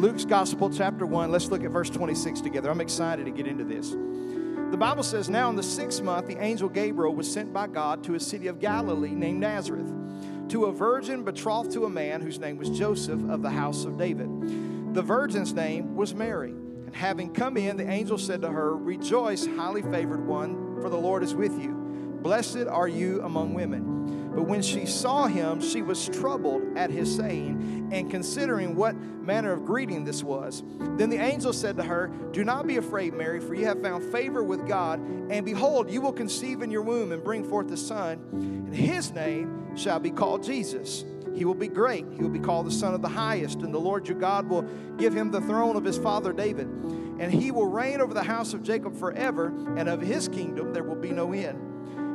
Luke's Gospel, chapter 1. Let's look at verse 26 together. I'm excited to get into this. The Bible says, Now in the sixth month, the angel Gabriel was sent by God to a city of Galilee named Nazareth, to a virgin betrothed to a man whose name was Joseph of the house of David. The virgin's name was Mary. And having come in, the angel said to her, Rejoice, highly favored one, for the Lord is with you. Blessed are you among women. But when she saw him, she was troubled at his saying, and considering what manner of greeting this was. Then the angel said to her, Do not be afraid, Mary, for you have found favor with God. And behold, you will conceive in your womb and bring forth a son, and his name shall be called Jesus. He will be great. He will be called the Son of the Highest, and the Lord your God will give him the throne of his father David. And he will reign over the house of Jacob forever, and of his kingdom there will be no end.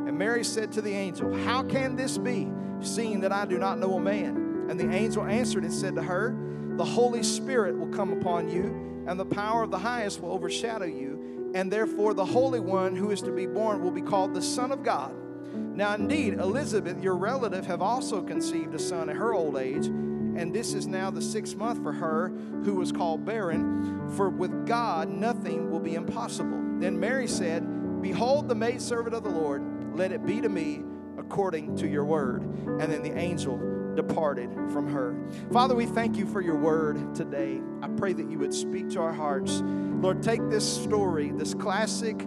And Mary said to the angel, How can this be, seeing that I do not know a man? And the angel answered and said to her, The Holy Spirit will come upon you, and the power of the highest will overshadow you, and therefore the Holy One who is to be born will be called the Son of God. Now, indeed, Elizabeth, your relative, have also conceived a son at her old age, and this is now the sixth month for her who was called barren, for with God nothing will be impossible. Then Mary said, Behold the maidservant of the Lord let it be to me according to your word. And then the angel departed from her. Father, we thank you for your word today. I pray that you would speak to our hearts. Lord, take this story, this classic,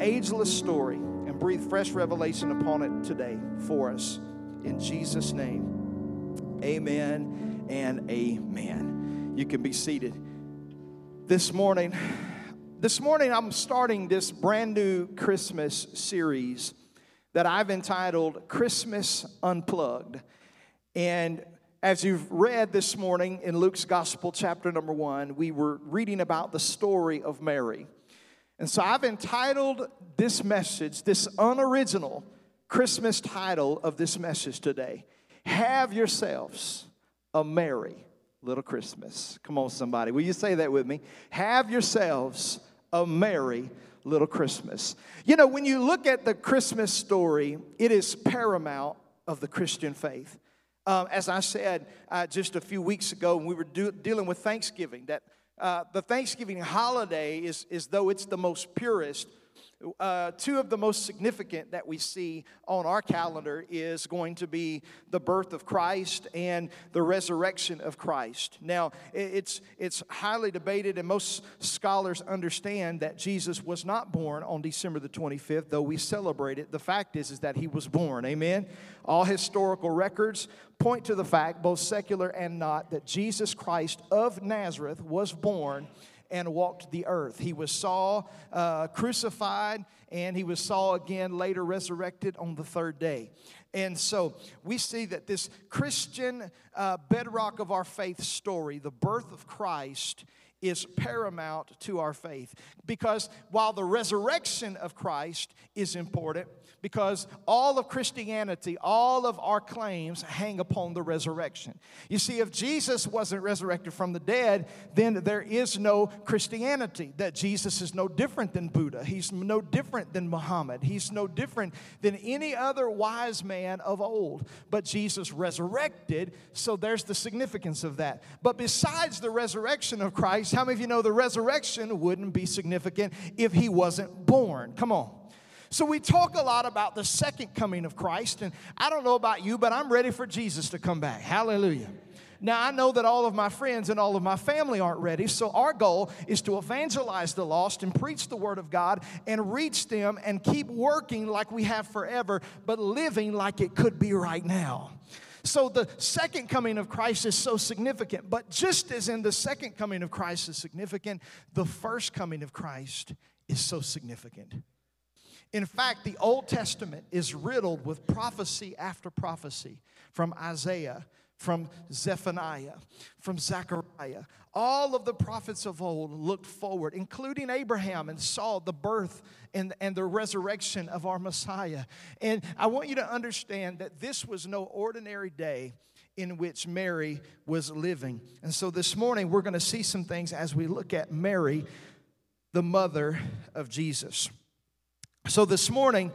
ageless story, and breathe fresh revelation upon it today for us. In Jesus' name, amen and amen. You can be seated. This morning, this morning I'm starting this brand new Christmas series that I've entitled Christmas Unplugged. And as you've read this morning in Luke's Gospel, chapter number one, we were reading about the story of Mary. And so I've entitled this message, this unoriginal Christmas title of this message today Have Yourselves a Merry Little Christmas. Come on, somebody. Will you say that with me? Have yourselves a merry little Christmas. You know, when you look at the Christmas story, it is paramount of the Christian faith. Um, as I said uh, just a few weeks ago, when we were do- dealing with Thanksgiving, that uh, the Thanksgiving holiday is, is though it's the most purest, uh, two of the most significant that we see on our calendar is going to be the birth of Christ and the resurrection of Christ. Now, it's, it's highly debated, and most scholars understand that Jesus was not born on December the 25th, though we celebrate it. The fact is, is that he was born. Amen? All historical records point to the fact, both secular and not, that Jesus Christ of Nazareth was born and walked the earth. He was saw uh, crucified and he was saw again later resurrected on the third day. And so we see that this Christian uh, bedrock of our faith story, the birth of Christ, is paramount to our faith. Because while the resurrection of Christ is important, because all of Christianity, all of our claims hang upon the resurrection. You see, if Jesus wasn't resurrected from the dead, then there is no Christianity. That Jesus is no different than Buddha, he's no different than Muhammad, he's no different than any other wise man of old. But Jesus resurrected, so there's the significance of that. But besides the resurrection of Christ, how many of you know the resurrection wouldn't be significant if he wasn't born? Come on. So we talk a lot about the second coming of Christ, and I don't know about you, but I'm ready for Jesus to come back. Hallelujah. Now, I know that all of my friends and all of my family aren't ready, so our goal is to evangelize the lost and preach the Word of God and reach them and keep working like we have forever, but living like it could be right now. So the second coming of Christ is so significant, but just as in the second coming of Christ is significant, the first coming of Christ is so significant. In fact, the Old Testament is riddled with prophecy after prophecy from Isaiah, from Zephaniah, from Zechariah. All of the prophets of old looked forward, including Abraham, and saw the birth and, and the resurrection of our Messiah. And I want you to understand that this was no ordinary day in which Mary was living. And so this morning, we're going to see some things as we look at Mary, the mother of Jesus. So this morning,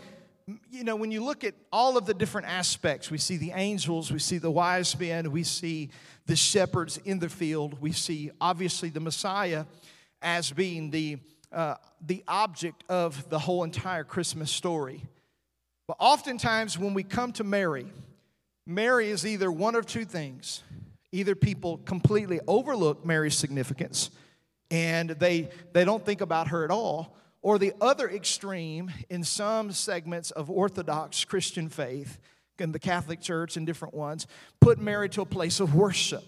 you know, when you look at all of the different aspects, we see the angels, we see the wise men, we see the shepherds in the field, we see obviously the Messiah as being the, uh, the object of the whole entire Christmas story. But oftentimes, when we come to Mary, Mary is either one of two things. Either people completely overlook Mary's significance and they, they don't think about her at all, or the other extreme in some segments of Orthodox Christian faith, in the Catholic Church and different ones, put Mary to a place of worship,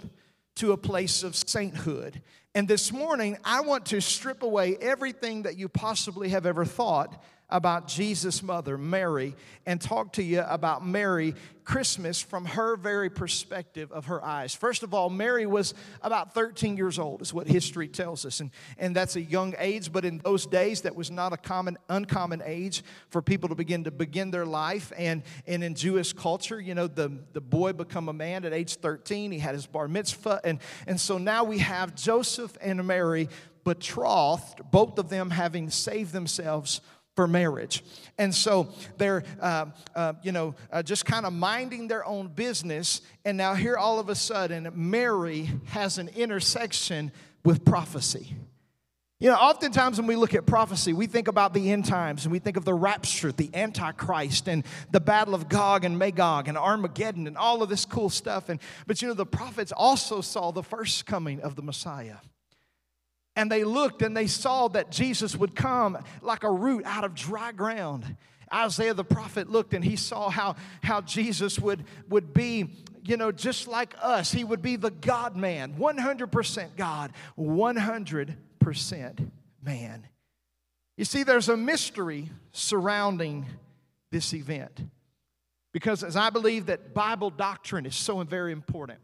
to a place of sainthood. And this morning, I want to strip away everything that you possibly have ever thought about Jesus' mother, Mary, and talk to you about Mary Christmas from her very perspective of her eyes. First of all, Mary was about 13 years old, is what history tells us. And, and that's a young age, but in those days, that was not a common, uncommon age for people to begin to begin their life. And, and in Jewish culture, you know, the, the boy become a man at age 13. He had his bar mitzvah. And, and so now we have Joseph and Mary betrothed, both of them having saved themselves for marriage. And so they're, uh, uh, you know, uh, just kind of minding their own business. And now, here all of a sudden, Mary has an intersection with prophecy. You know, oftentimes when we look at prophecy, we think about the end times and we think of the rapture, the Antichrist, and the battle of Gog and Magog and Armageddon and all of this cool stuff. And, but you know, the prophets also saw the first coming of the Messiah. And they looked and they saw that Jesus would come like a root out of dry ground. Isaiah the prophet looked and he saw how, how Jesus would, would be, you know, just like us. He would be the God man, 100% God, 100% man. You see, there's a mystery surrounding this event. Because as I believe that Bible doctrine is so very important.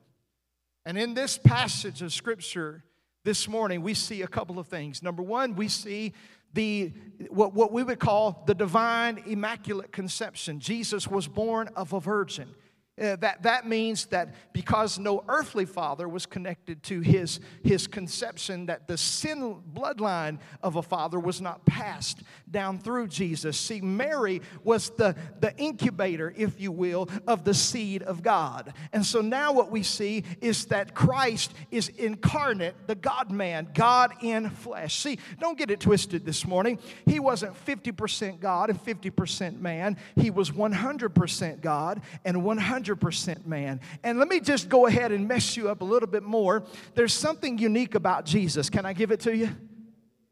And in this passage of Scripture, this morning, we see a couple of things. Number one, we see the what, what we would call the divine immaculate conception. Jesus was born of a virgin. Uh, that, that means that because no earthly father was connected to his, his conception, that the sin bloodline of a father was not passed down through Jesus. See, Mary was the, the incubator, if you will, of the seed of God. And so now what we see is that Christ is incarnate, the God man, God in flesh. See, don't get it twisted this morning. He wasn't 50% God and 50% man, he was 100% God and 100 100% man. And let me just go ahead and mess you up a little bit more. There's something unique about Jesus. Can I give it to you?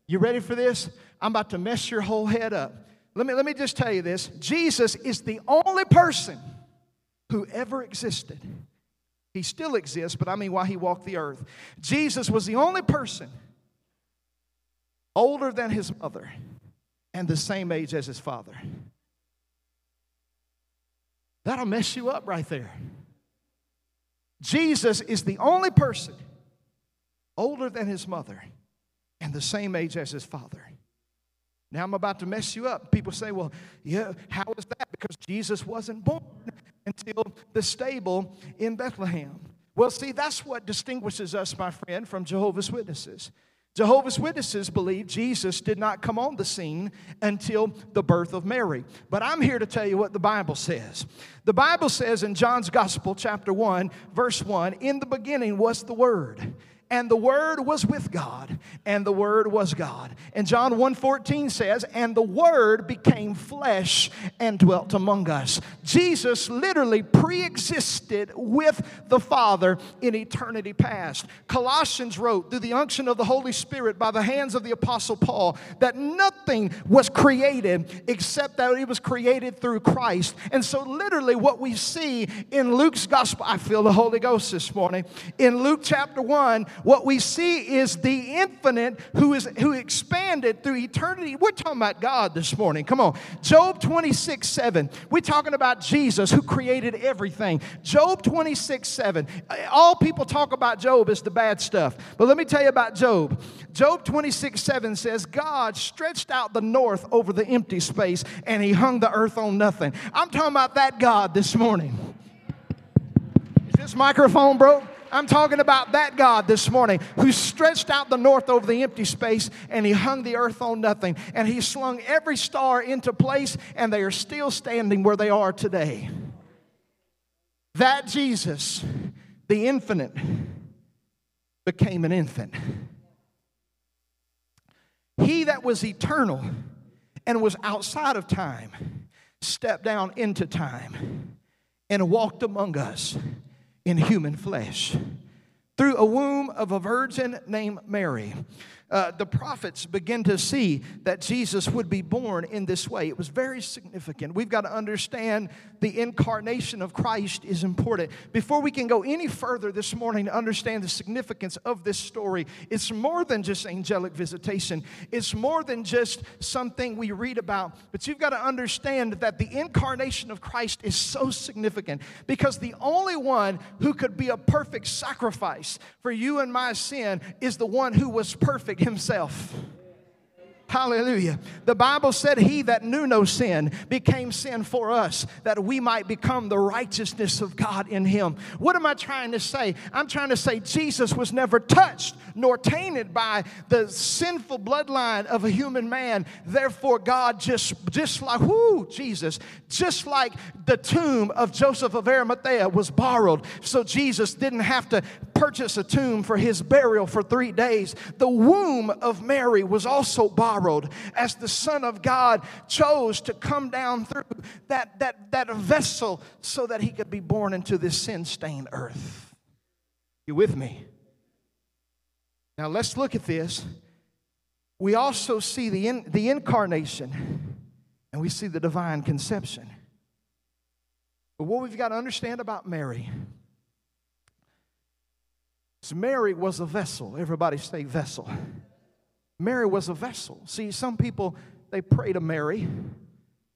You ready for this? I'm about to mess your whole head up. Let me, let me just tell you this Jesus is the only person who ever existed. He still exists, but I mean while he walked the earth. Jesus was the only person older than his mother and the same age as his father. That'll mess you up right there. Jesus is the only person older than his mother and the same age as his father. Now I'm about to mess you up. People say, well, yeah, how is that? Because Jesus wasn't born until the stable in Bethlehem. Well, see, that's what distinguishes us, my friend, from Jehovah's Witnesses. Jehovah's Witnesses believe Jesus did not come on the scene until the birth of Mary. But I'm here to tell you what the Bible says. The Bible says in John's Gospel, chapter 1, verse 1 In the beginning was the Word and the word was with God, and the word was God. And John 1:14 says, "And the word became flesh and dwelt among us." Jesus literally pre-existed with the Father in eternity past. Colossians wrote through the unction of the Holy Spirit by the hands of the apostle Paul that nothing was created except that it was created through Christ. And so literally what we see in Luke's gospel, I feel the Holy Ghost this morning. In Luke chapter 1, what we see is the infinite who is who expanded through eternity. We're talking about God this morning. Come on. Job 26, 7. We're talking about Jesus who created everything. Job 26, 7. All people talk about Job as the bad stuff. But let me tell you about Job. Job 26, 7 says, God stretched out the north over the empty space and he hung the earth on nothing. I'm talking about that God this morning. Is this microphone broke? I'm talking about that God this morning who stretched out the north over the empty space and he hung the earth on nothing and he slung every star into place and they are still standing where they are today. That Jesus, the infinite, became an infant. He that was eternal and was outside of time stepped down into time and walked among us in human flesh through a womb of a virgin named Mary uh, the prophets begin to see that Jesus would be born in this way. It was very significant. We've got to understand the incarnation of Christ is important. Before we can go any further this morning to understand the significance of this story, it's more than just angelic visitation, it's more than just something we read about. But you've got to understand that the incarnation of Christ is so significant because the only one who could be a perfect sacrifice for you and my sin is the one who was perfect himself. Hallelujah. The Bible said, He that knew no sin became sin for us, that we might become the righteousness of God in Him. What am I trying to say? I'm trying to say Jesus was never touched nor tainted by the sinful bloodline of a human man. Therefore, God just, just like, whoo, Jesus, just like the tomb of Joseph of Arimathea was borrowed, so Jesus didn't have to purchase a tomb for his burial for three days. The womb of Mary was also borrowed as the Son of God chose to come down through that, that, that vessel so that he could be born into this sin stained earth. You with me? Now let's look at this. We also see the, in, the incarnation and we see the divine conception. But what we've got to understand about Mary is Mary was a vessel. Everybody say vessel. Mary was a vessel. See, some people, they pray to Mary.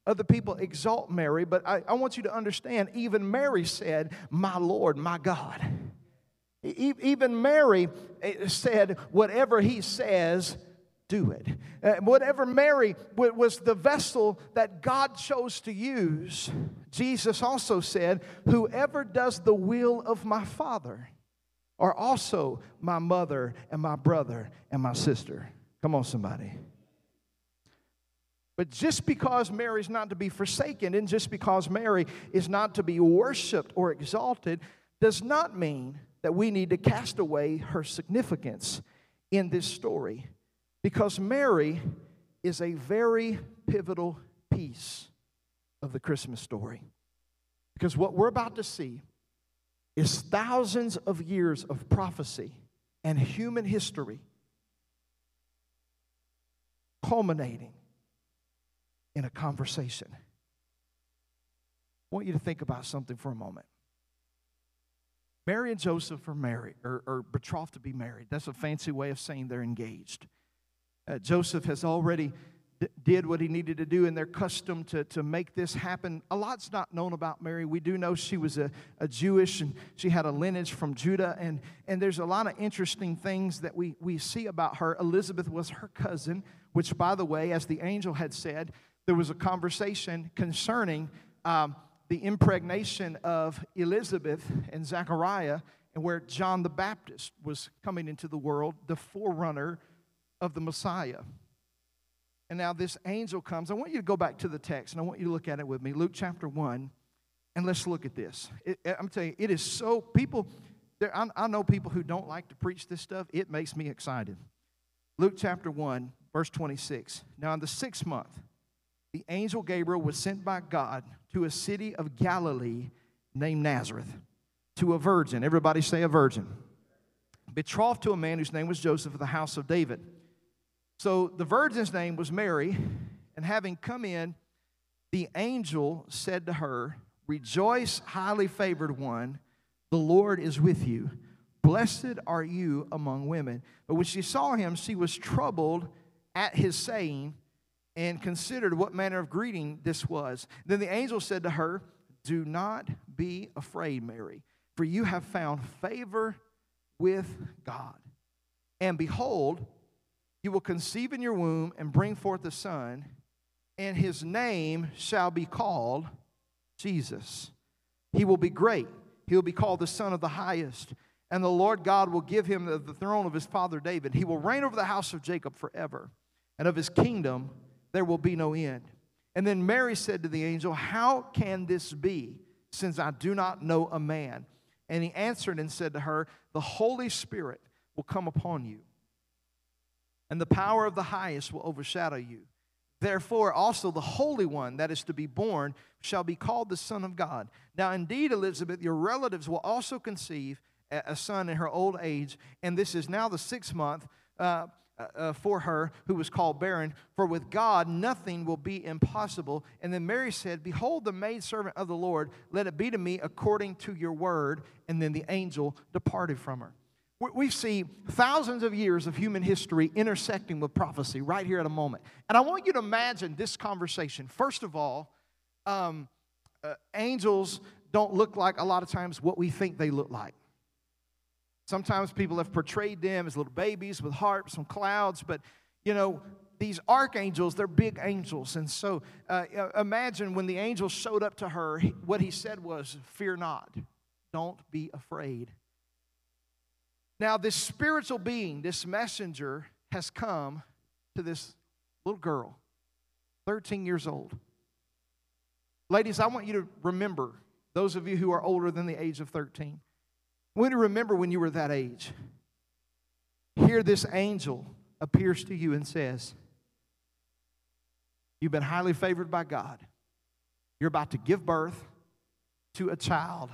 Other people exalt Mary, but I, I want you to understand, even Mary said, My Lord, my God. E- even Mary eh, said, Whatever he says, do it. Uh, whatever Mary w- was the vessel that God chose to use, Jesus also said, Whoever does the will of my Father are also my mother and my brother and my sister. Come on, somebody. But just because Mary is not to be forsaken and just because Mary is not to be worshiped or exalted does not mean that we need to cast away her significance in this story because Mary is a very pivotal piece of the Christmas story. Because what we're about to see is thousands of years of prophecy and human history culminating in a conversation. I want you to think about something for a moment. Mary and Joseph are married, or, or betrothed to be married. That's a fancy way of saying they're engaged. Uh, Joseph has already did what he needed to do in their custom to, to make this happen. A lot's not known about Mary. We do know she was a, a Jewish and she had a lineage from Judah, and, and there's a lot of interesting things that we, we see about her. Elizabeth was her cousin, which, by the way, as the angel had said, there was a conversation concerning um, the impregnation of Elizabeth and Zechariah, and where John the Baptist was coming into the world, the forerunner of the Messiah. And now this angel comes. I want you to go back to the text and I want you to look at it with me. Luke chapter 1. And let's look at this. It, I'm telling you, it is so, people, there, I, I know people who don't like to preach this stuff. It makes me excited. Luke chapter 1, verse 26. Now, in the sixth month, the angel Gabriel was sent by God to a city of Galilee named Nazareth to a virgin. Everybody say a virgin. Betrothed to a man whose name was Joseph of the house of David. So the virgin's name was Mary, and having come in, the angel said to her, Rejoice, highly favored one, the Lord is with you. Blessed are you among women. But when she saw him, she was troubled at his saying and considered what manner of greeting this was. Then the angel said to her, Do not be afraid, Mary, for you have found favor with God. And behold, you will conceive in your womb and bring forth a son, and his name shall be called Jesus. He will be great. He will be called the Son of the Highest and the Lord God will give him the, the throne of his father David. He will reign over the house of Jacob forever, and of his kingdom there will be no end. And then Mary said to the angel, How can this be, since I do not know a man? And he answered and said to her, The Holy Spirit will come upon you, and the power of the highest will overshadow you. Therefore, also the Holy One that is to be born shall be called the Son of God. Now, indeed, Elizabeth, your relatives will also conceive a son in her old age, and this is now the sixth month uh, uh, for her who was called barren. For with God nothing will be impossible. And then Mary said, Behold, the maidservant of the Lord, let it be to me according to your word. And then the angel departed from her. We see thousands of years of human history intersecting with prophecy right here at a moment. And I want you to imagine this conversation. First of all, um, uh, angels don't look like a lot of times what we think they look like. Sometimes people have portrayed them as little babies with harps and clouds, but you know, these archangels, they're big angels. And so uh, imagine when the angel showed up to her, what he said was, Fear not, don't be afraid. Now, this spiritual being, this messenger, has come to this little girl, 13 years old. Ladies, I want you to remember, those of you who are older than the age of 13, when you remember when you were that age. Here, this angel appears to you and says, You've been highly favored by God. You're about to give birth to a child.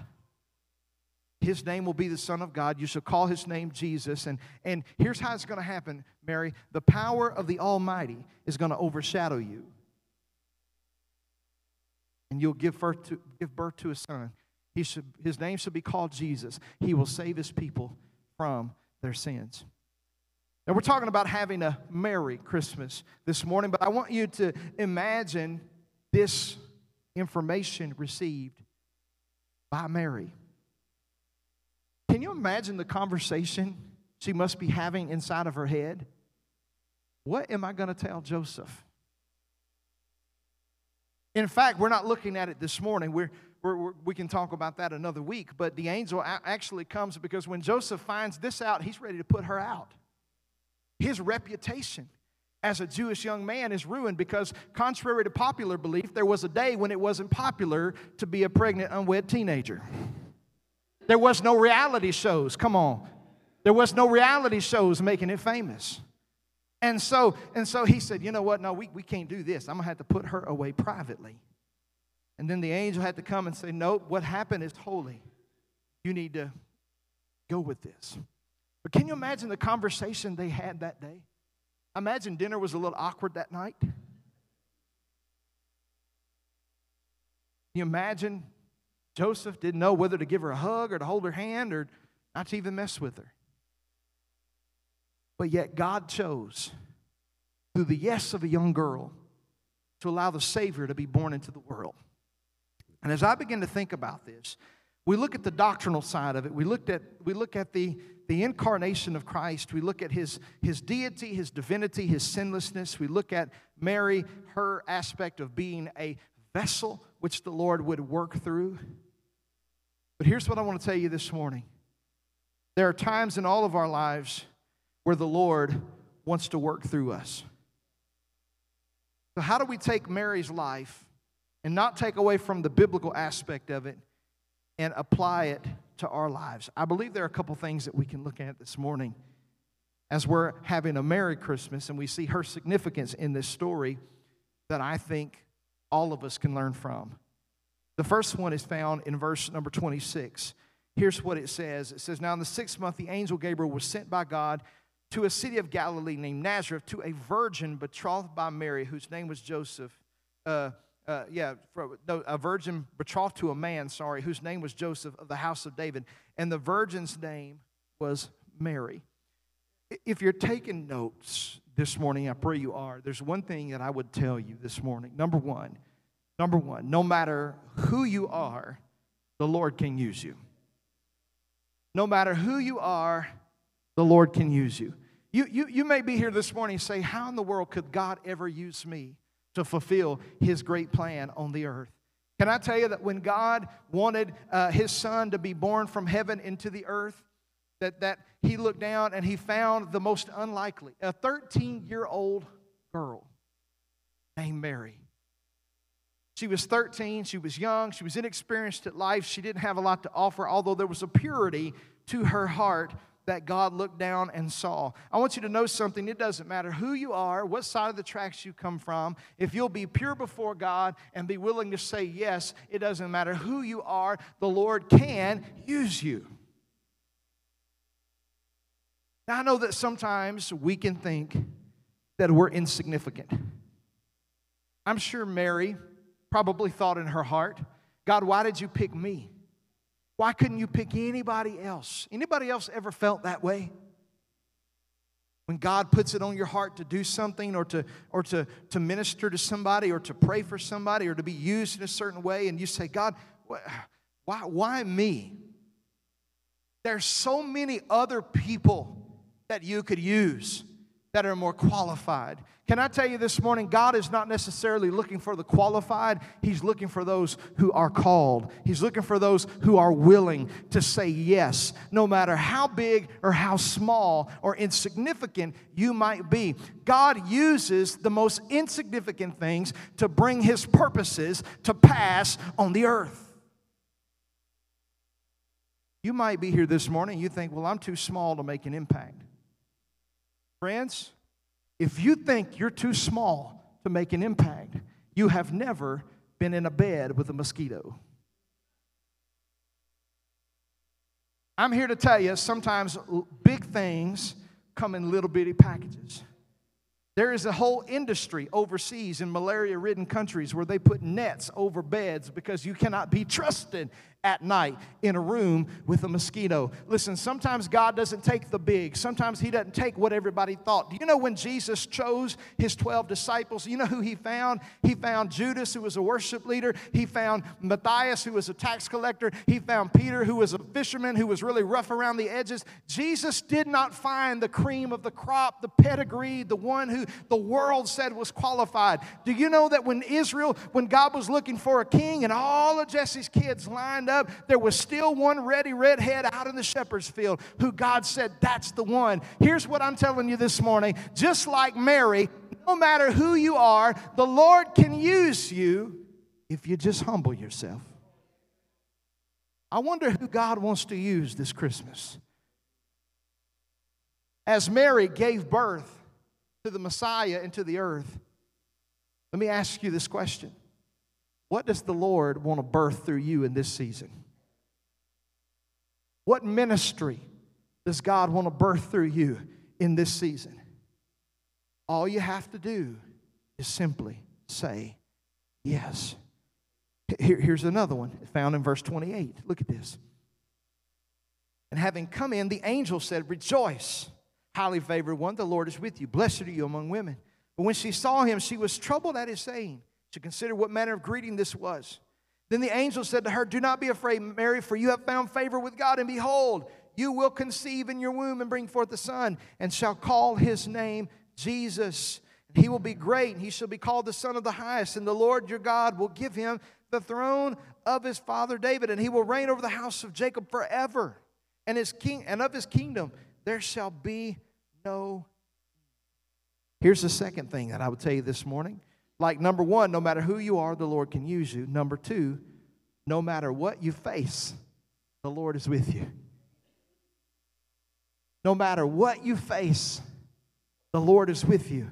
His name will be the Son of God. You shall call his name Jesus. And, and here's how it's going to happen, Mary. The power of the Almighty is going to overshadow you. And you'll give birth to, give birth to a son. He should, his name should be called Jesus. He will save his people from their sins. Now, we're talking about having a Merry Christmas this morning, but I want you to imagine this information received by Mary. Can you imagine the conversation she must be having inside of her head? What am I going to tell Joseph? In fact, we're not looking at it this morning. We're, we're, we can talk about that another week. But the angel actually comes because when Joseph finds this out, he's ready to put her out. His reputation as a Jewish young man is ruined because, contrary to popular belief, there was a day when it wasn't popular to be a pregnant, unwed teenager. There was no reality shows. Come on. There was no reality shows making it famous. And so, and so he said, you know what? No, we, we can't do this. I'm to have to put her away privately. And then the angel had to come and say, Nope, what happened is holy. You need to go with this. But can you imagine the conversation they had that day? Imagine dinner was a little awkward that night. Can you imagine Joseph didn't know whether to give her a hug or to hold her hand or not to even mess with her? But yet God chose, through the yes of a young girl, to allow the Savior to be born into the world. And as I begin to think about this, we look at the doctrinal side of it. We looked at we look at the the incarnation of Christ. We look at his his deity, his divinity, his sinlessness. We look at Mary, her aspect of being a vessel which the Lord would work through. But here's what I want to tell you this morning. There are times in all of our lives where the Lord wants to work through us. So how do we take Mary's life and not take away from the biblical aspect of it and apply it to our lives. I believe there are a couple things that we can look at this morning as we're having a Merry Christmas and we see her significance in this story that I think all of us can learn from. The first one is found in verse number 26. Here's what it says It says, Now in the sixth month, the angel Gabriel was sent by God to a city of Galilee named Nazareth to a virgin betrothed by Mary, whose name was Joseph. Uh, uh, yeah, a virgin betrothed to a man, sorry, whose name was Joseph of the house of David, and the virgin's name was Mary. If you're taking notes this morning, I pray you are, there's one thing that I would tell you this morning. Number one, number one, no matter who you are, the Lord can use you. No matter who you are, the Lord can use you. You, you, you may be here this morning and say, How in the world could God ever use me? to fulfill his great plan on the earth. Can I tell you that when God wanted uh, his son to be born from heaven into the earth, that, that he looked down and he found the most unlikely a 13 year old girl named Mary. She was 13, she was young, she was inexperienced at life, she didn't have a lot to offer, although there was a purity to her heart that God looked down and saw. I want you to know something. It doesn't matter who you are, what side of the tracks you come from. If you'll be pure before God and be willing to say yes, it doesn't matter who you are, the Lord can use you. Now, I know that sometimes we can think that we're insignificant. I'm sure Mary probably thought in her heart, God, why did you pick me? Why couldn't you pick anybody else? Anybody else ever felt that way? When God puts it on your heart to do something or to, or to, to minister to somebody or to pray for somebody or to be used in a certain way, and you say, God, why, why me? There's so many other people that you could use that are more qualified. Can I tell you this morning, God is not necessarily looking for the qualified, He's looking for those who are called. He's looking for those who are willing to say yes, no matter how big or how small or insignificant you might be. God uses the most insignificant things to bring His purposes to pass on the earth. You might be here this morning, you think, well, I'm too small to make an impact. Friends, if you think you're too small to make an impact, you have never been in a bed with a mosquito. I'm here to tell you sometimes big things come in little bitty packages. There is a whole industry overseas in malaria ridden countries where they put nets over beds because you cannot be trusted at night in a room with a mosquito. Listen, sometimes God doesn't take the big, sometimes He doesn't take what everybody thought. Do you know when Jesus chose His 12 disciples? You know who He found? He found Judas, who was a worship leader. He found Matthias, who was a tax collector. He found Peter, who was a fisherman, who was really rough around the edges. Jesus did not find the cream of the crop, the pedigree, the one who the world said was qualified. Do you know that when Israel, when God was looking for a king and all of Jesse's kids lined up, up, there was still one ready redhead out in the shepherd's field who God said, That's the one. Here's what I'm telling you this morning just like Mary, no matter who you are, the Lord can use you if you just humble yourself. I wonder who God wants to use this Christmas. As Mary gave birth to the Messiah into the earth, let me ask you this question what does the Lord want to birth through you in this season? What ministry does God want to birth through you in this season? All you have to do is simply say yes. Here, here's another one found in verse 28. Look at this. And having come in, the angel said, Rejoice, highly favored one, the Lord is with you. Blessed are you among women. But when she saw him, she was troubled at his saying to consider what manner of greeting this was. Then the angel said to her, Do not be afraid, Mary, for you have found favor with God, and behold, you will conceive in your womb and bring forth a son, and shall call his name Jesus. He will be great, and he shall be called the Son of the Highest, and the Lord your God will give him the throne of his father David, and he will reign over the house of Jacob forever. And his king and of his kingdom there shall be no. Here's the second thing that I would tell you this morning like, number one, no matter who you are, the Lord can use you. Number two, no matter what you face, the Lord is with you. No matter what you face, the Lord is with you.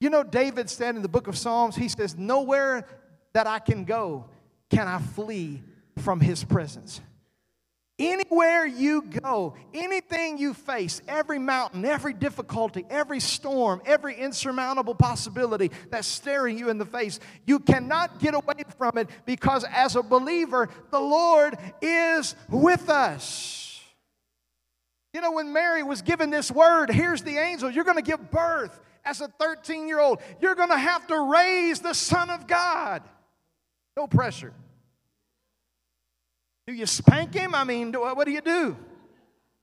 You know, David said in the book of Psalms, he says, Nowhere that I can go can I flee from his presence. Anywhere you go, anything you face, every mountain, every difficulty, every storm, every insurmountable possibility that's staring you in the face, you cannot get away from it because as a believer, the Lord is with us. You know, when Mary was given this word, here's the angel, you're going to give birth as a 13 year old. You're going to have to raise the Son of God. No pressure. Do you spank him? I mean, what do you do?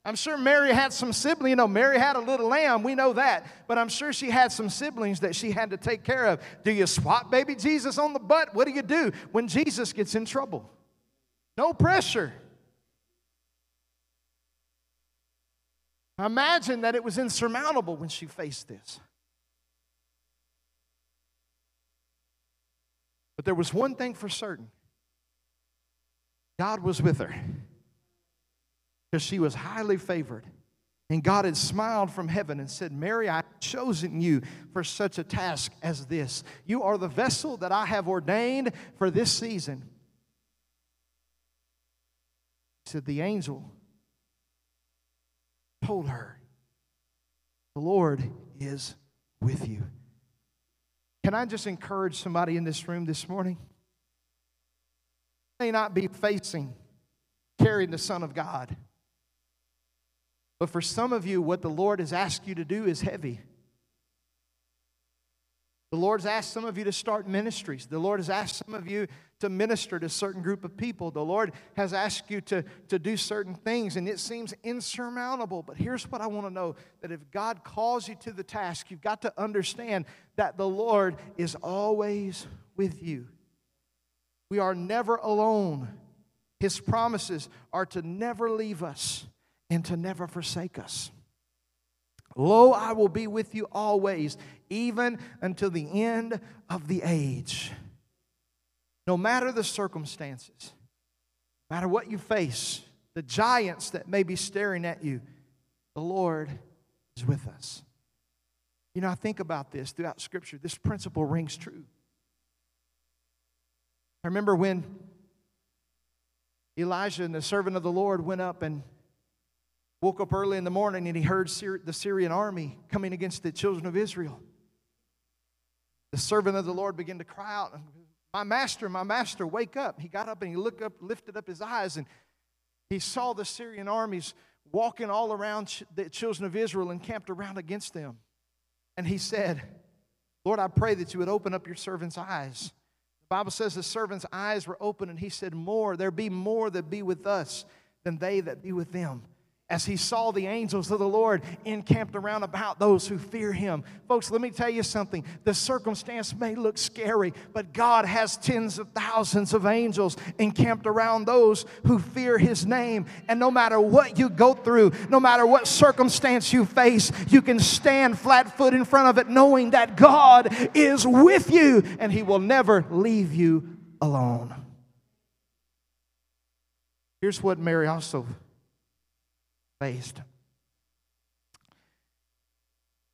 I'm sure Mary had some siblings. You know, Mary had a little lamb. We know that. But I'm sure she had some siblings that she had to take care of. Do you swat baby Jesus on the butt? What do you do when Jesus gets in trouble? No pressure. Imagine that it was insurmountable when she faced this. But there was one thing for certain God was with her because she was highly favored. And God had smiled from heaven and said, Mary, I've chosen you for such a task as this. You are the vessel that I have ordained for this season. He said, The angel told her, The Lord is with you. Can I just encourage somebody in this room this morning? May not be facing carrying the Son of God. But for some of you, what the Lord has asked you to do is heavy. The Lord's asked some of you to start ministries. The Lord has asked some of you to minister to a certain group of people. The Lord has asked you to, to do certain things, and it seems insurmountable. But here's what I want to know that if God calls you to the task, you've got to understand that the Lord is always with you. We are never alone. His promises are to never leave us and to never forsake us. Lo, I will be with you always, even until the end of the age. No matter the circumstances, no matter what you face, the giants that may be staring at you, the Lord is with us. You know, I think about this throughout Scripture. This principle rings true. I remember when Elijah and the servant of the Lord went up and woke up early in the morning and he heard the Syrian army coming against the children of Israel. The servant of the Lord began to cry out, My master, my master, wake up. He got up and he looked up, lifted up his eyes, and he saw the Syrian armies walking all around the children of Israel and camped around against them. And he said, Lord, I pray that you would open up your servant's eyes the Bible says the servant's eyes were open, and he said, More, there be more that be with us than they that be with them as he saw the angels of the Lord encamped around about those who fear him. Folks, let me tell you something. The circumstance may look scary, but God has tens of thousands of angels encamped around those who fear his name. And no matter what you go through, no matter what circumstance you face, you can stand flat foot in front of it knowing that God is with you and he will never leave you alone. Here's what Mary also faced.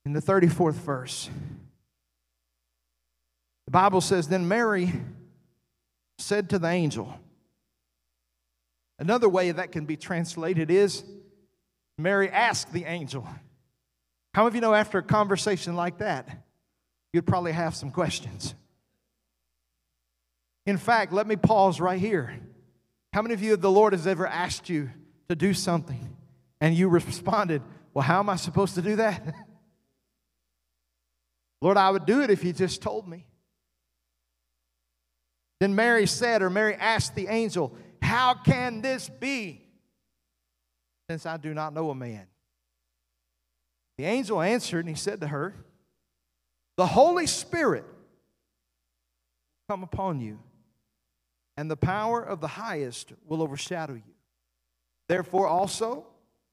In the 34th verse, the Bible says, Then Mary said to the angel, Another way that can be translated is Mary asked the angel. How many of you know after a conversation like that, you'd probably have some questions? In fact, let me pause right here. How many of you, the Lord has ever asked you to do something and you responded, Well, how am I supposed to do that? Lord, I would do it if you just told me. Then Mary said, or Mary asked the angel, How can this be? Since I do not know a man. The angel answered and he said to her, The Holy Spirit will come upon you, and the power of the highest will overshadow you. Therefore, also,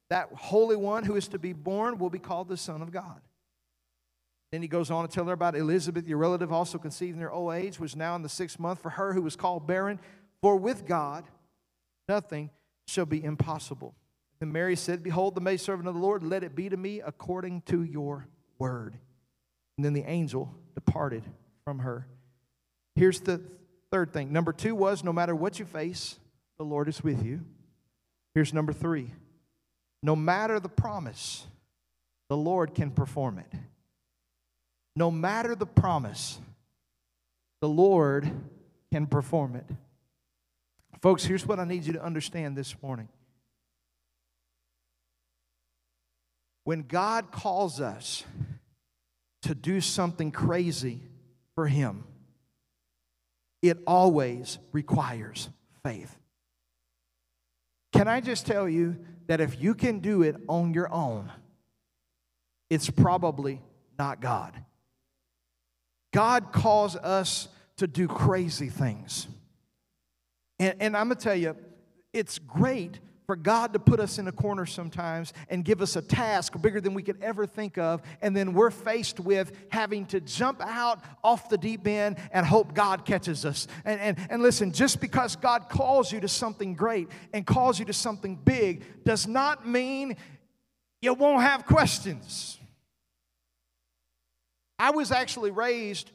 that Holy One who is to be born will be called the Son of God. Then he goes on to tell her about Elizabeth, your relative, also conceived in her old age, was now in the sixth month for her who was called barren. For with God, nothing shall be impossible. And Mary said, Behold, the maidservant of the Lord, let it be to me according to your word. And then the angel departed from her. Here's the third thing. Number two was no matter what you face, the Lord is with you. Here's number three no matter the promise, the Lord can perform it. No matter the promise, the Lord can perform it. Folks, here's what I need you to understand this morning. When God calls us to do something crazy for Him, it always requires faith. Can I just tell you that if you can do it on your own, it's probably not God. God calls us to do crazy things. And, and I'm going to tell you, it's great for God to put us in a corner sometimes and give us a task bigger than we could ever think of, and then we're faced with having to jump out off the deep end and hope God catches us. And, and, and listen, just because God calls you to something great and calls you to something big does not mean you won't have questions. I was actually raised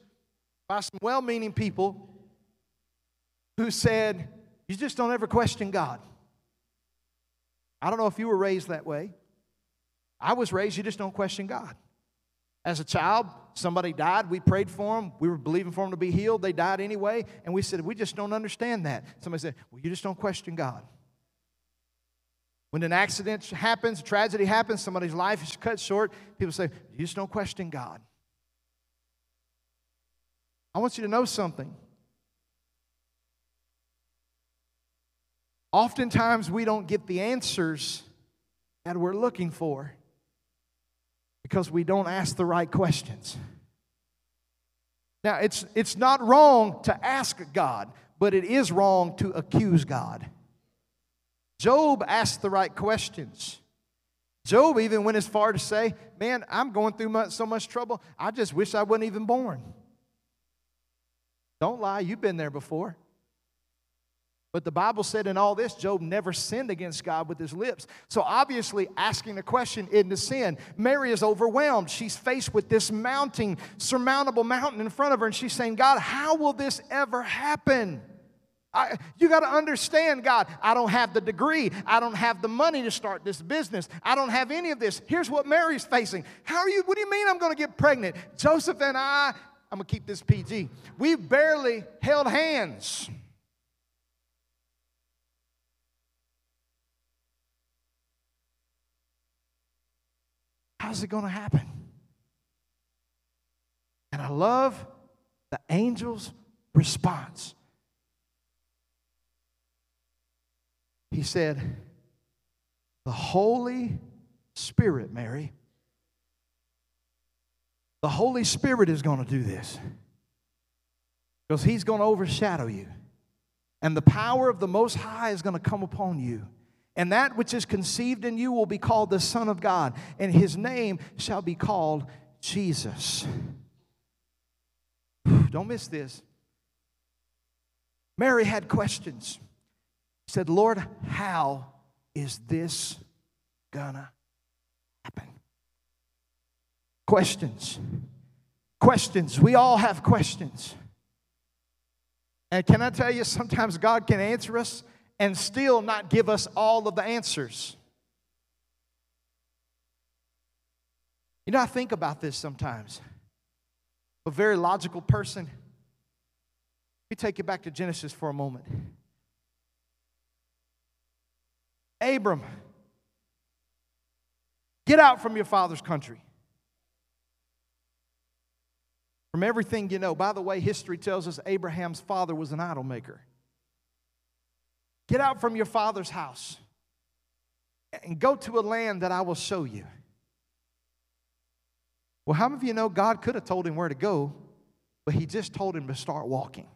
by some well meaning people who said, You just don't ever question God. I don't know if you were raised that way. I was raised, you just don't question God. As a child, somebody died, we prayed for them, we were believing for them to be healed, they died anyway, and we said, We just don't understand that. Somebody said, Well, you just don't question God. When an accident happens, a tragedy happens, somebody's life is cut short, people say, You just don't question God. I want you to know something. Oftentimes, we don't get the answers that we're looking for because we don't ask the right questions. Now, it's, it's not wrong to ask God, but it is wrong to accuse God. Job asked the right questions. Job even went as far to say, Man, I'm going through much, so much trouble, I just wish I wasn't even born. Don't lie, you've been there before. But the Bible said in all this, Job never sinned against God with his lips. So obviously, asking the question isn't a sin. Mary is overwhelmed. She's faced with this mounting, surmountable mountain in front of her, and she's saying, God, how will this ever happen? I, you got to understand, God, I don't have the degree. I don't have the money to start this business. I don't have any of this. Here's what Mary's facing. How are you? What do you mean I'm going to get pregnant? Joseph and I, I'm going to keep this PG. We've barely held hands. How's it going to happen? And I love the angel's response. He said, The Holy Spirit, Mary, the Holy Spirit is going to do this because He's going to overshadow you. And the power of the Most High is going to come upon you. And that which is conceived in you will be called the Son of God, and his name shall be called Jesus. Don't miss this. Mary had questions. She said, Lord, how is this gonna happen? Questions. Questions. We all have questions. And can I tell you, sometimes God can answer us and still not give us all of the answers. You know, I think about this sometimes. A very logical person. Me take you back to Genesis for a moment. Abram, get out from your father's country. From everything you know. By the way, history tells us Abraham's father was an idol maker. Get out from your father's house and go to a land that I will show you. Well, how many of you know God could have told him where to go, but he just told him to start walking?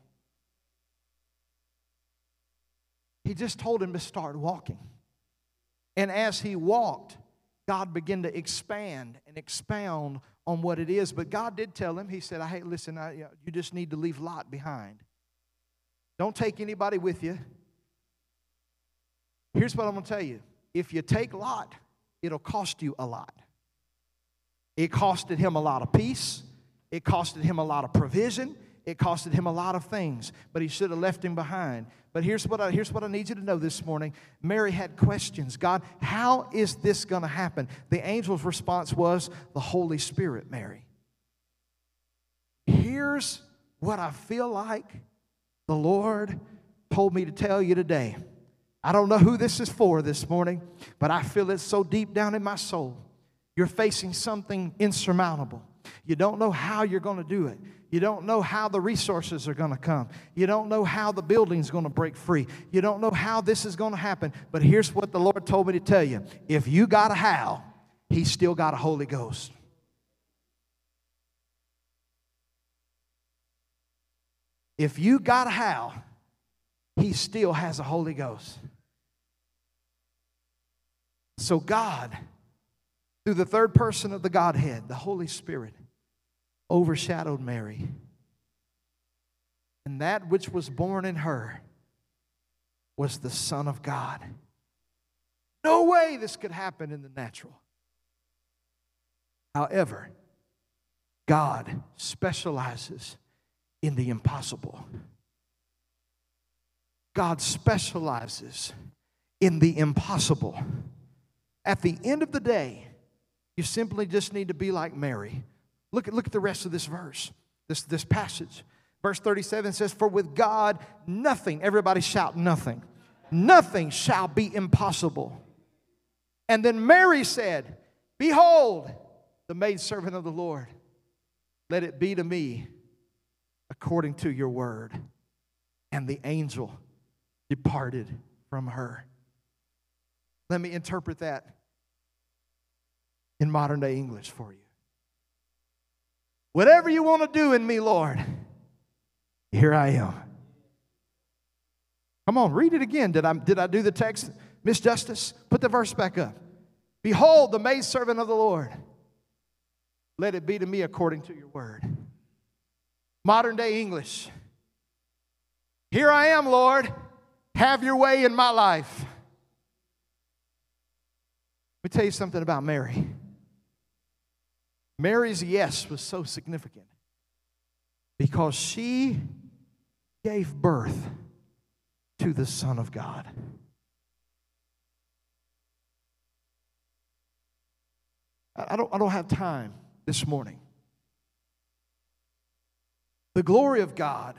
He just told him to start walking. And as he walked, God began to expand and expound on what it is. But God did tell him, He said, "I Hey, listen, I, you just need to leave Lot behind. Don't take anybody with you. Here's what I'm going to tell you if you take Lot, it'll cost you a lot. It costed him a lot of peace, it costed him a lot of provision, it costed him a lot of things, but he should have left him behind. But here's what I, here's what I need you to know this morning. Mary had questions. God, how is this going to happen? The angel's response was, The Holy Spirit, Mary. Here's what I feel like the Lord told me to tell you today. I don't know who this is for this morning, but I feel it so deep down in my soul. You're facing something insurmountable. You don't know how you're going to do it. You don't know how the resources are going to come. You don't know how the building's going to break free. You don't know how this is going to happen. But here's what the Lord told me to tell you if you got a how, He's still got a Holy Ghost. If you got a how, He still has a Holy Ghost. So, God, through the third person of the Godhead, the Holy Spirit, overshadowed Mary. And that which was born in her was the Son of God. No way this could happen in the natural. However, God specializes in the impossible. God specializes in the impossible. At the end of the day, you simply just need to be like Mary. Look at, look at the rest of this verse, this, this passage. Verse 37 says, For with God, nothing, everybody shout, nothing, nothing shall be impossible. And then Mary said, Behold, the maidservant of the Lord, let it be to me according to your word. And the angel departed from her. Let me interpret that in modern day English for you. Whatever you want to do in me, Lord, here I am. Come on, read it again. Did I, did I do the text, Miss Justice? Put the verse back up. Behold, the maidservant of the Lord. Let it be to me according to your word. Modern day English. Here I am, Lord. Have your way in my life. Let me tell you something about Mary. Mary's yes was so significant because she gave birth to the Son of God. I don't, I don't have time this morning. The glory of God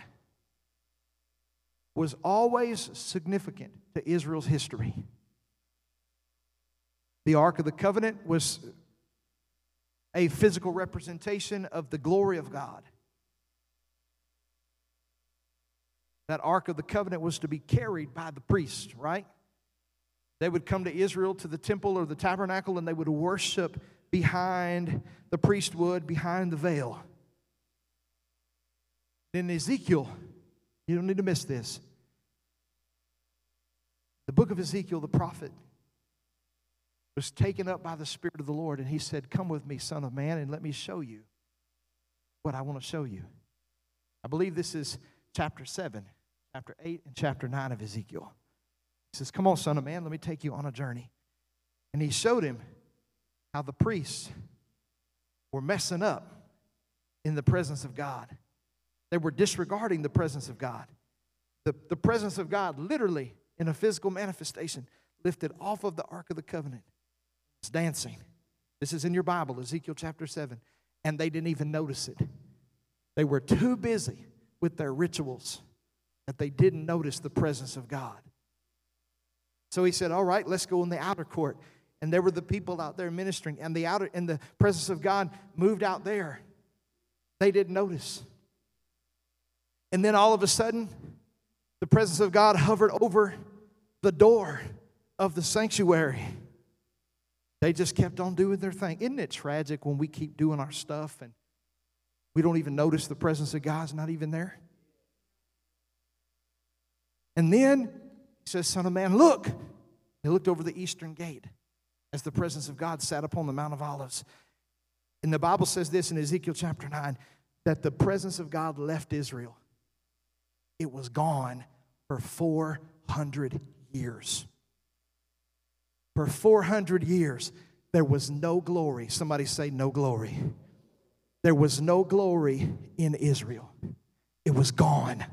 was always significant to Israel's history. The Ark of the Covenant was a physical representation of the glory of God. That Ark of the Covenant was to be carried by the priest, right? They would come to Israel to the temple or the tabernacle and they would worship behind the priest would, behind the veil. In Ezekiel, you don't need to miss this. The book of Ezekiel, the prophet, was taken up by the Spirit of the Lord, and he said, Come with me, Son of Man, and let me show you what I want to show you. I believe this is chapter 7, chapter 8, and chapter 9 of Ezekiel. He says, Come on, Son of Man, let me take you on a journey. And he showed him how the priests were messing up in the presence of God. They were disregarding the presence of God. The, the presence of God, literally, in a physical manifestation, lifted off of the Ark of the Covenant dancing. This is in your Bible, Ezekiel chapter 7. And they didn't even notice it. They were too busy with their rituals that they didn't notice the presence of God. So he said, All right, let's go in the outer court. And there were the people out there ministering, and the outer and the presence of God moved out there. They didn't notice. And then all of a sudden, the presence of God hovered over the door of the sanctuary. They just kept on doing their thing. Isn't it tragic when we keep doing our stuff and we don't even notice the presence of God's not even there? And then he says, Son of man, look. He looked over the eastern gate as the presence of God sat upon the Mount of Olives. And the Bible says this in Ezekiel chapter 9 that the presence of God left Israel. It was gone for 400 years. For 400 years, there was no glory. Somebody say, no glory. There was no glory in Israel, it was gone.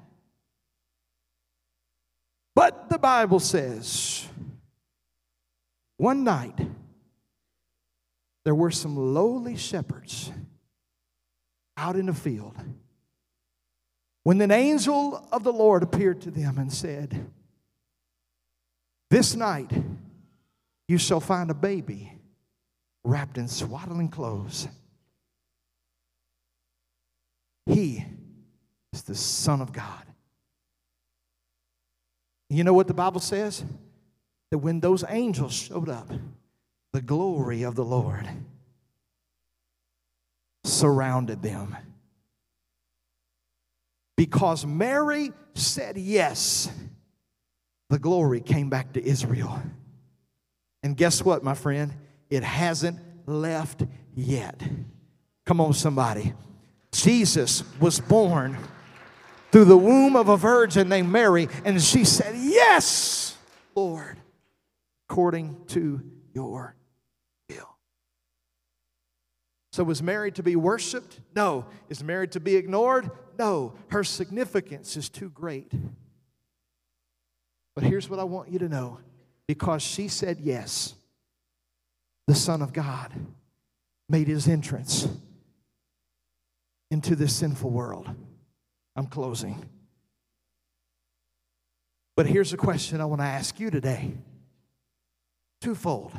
But the Bible says, one night, there were some lowly shepherds out in the field when an angel of the Lord appeared to them and said, This night, you shall find a baby wrapped in swaddling clothes. He is the Son of God. You know what the Bible says? That when those angels showed up, the glory of the Lord surrounded them. Because Mary said yes, the glory came back to Israel. And guess what, my friend? It hasn't left yet. Come on, somebody. Jesus was born through the womb of a virgin named Mary, and she said, Yes, Lord, according to your will. So, was married to be worshiped? No. Is married to be ignored? No. Her significance is too great. But here's what I want you to know because she said yes, the Son of God made his entrance into this sinful world. I'm closing. But here's a question I want to ask you today twofold.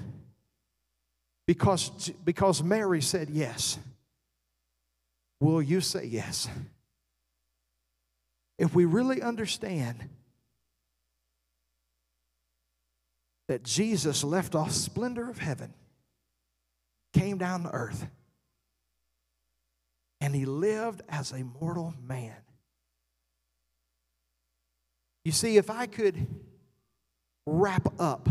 Because, because Mary said yes, will you say yes? If we really understand that Jesus left off splendor of heaven, came down to earth, and he lived as a mortal man. You see, if I could wrap up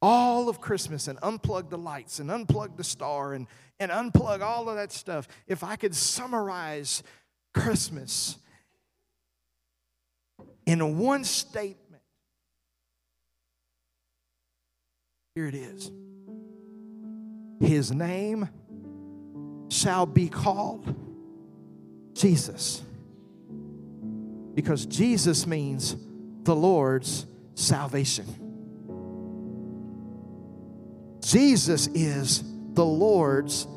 all of Christmas and unplug the lights and unplug the star and, and unplug all of that stuff, if I could summarize Christmas in one statement, here it is His name shall be called Jesus. Because Jesus means the Lord's salvation. Jesus is the Lord's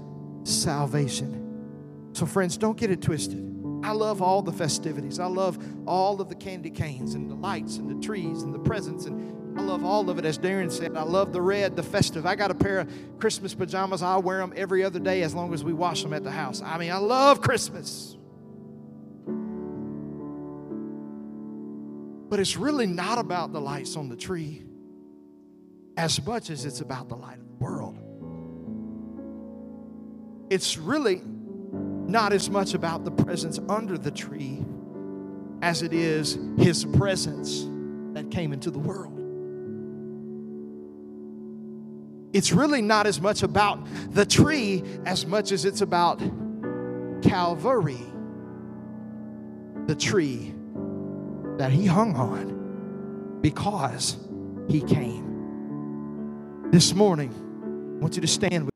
salvation. So, friends, don't get it twisted. I love all the festivities. I love all of the candy canes and the lights and the trees and the presents and I love all of it, as Darren said. I love the red, the festive. I got a pair of Christmas pajamas. I wear them every other day as long as we wash them at the house. I mean, I love Christmas. But it's really not about the lights on the tree as much as it's about the light of the world. It's really not as much about the presents under the tree as it is his presence that came into the world. It's really not as much about the tree as much as it's about Calvary, the tree that he hung on because he came. This morning, I want you to stand with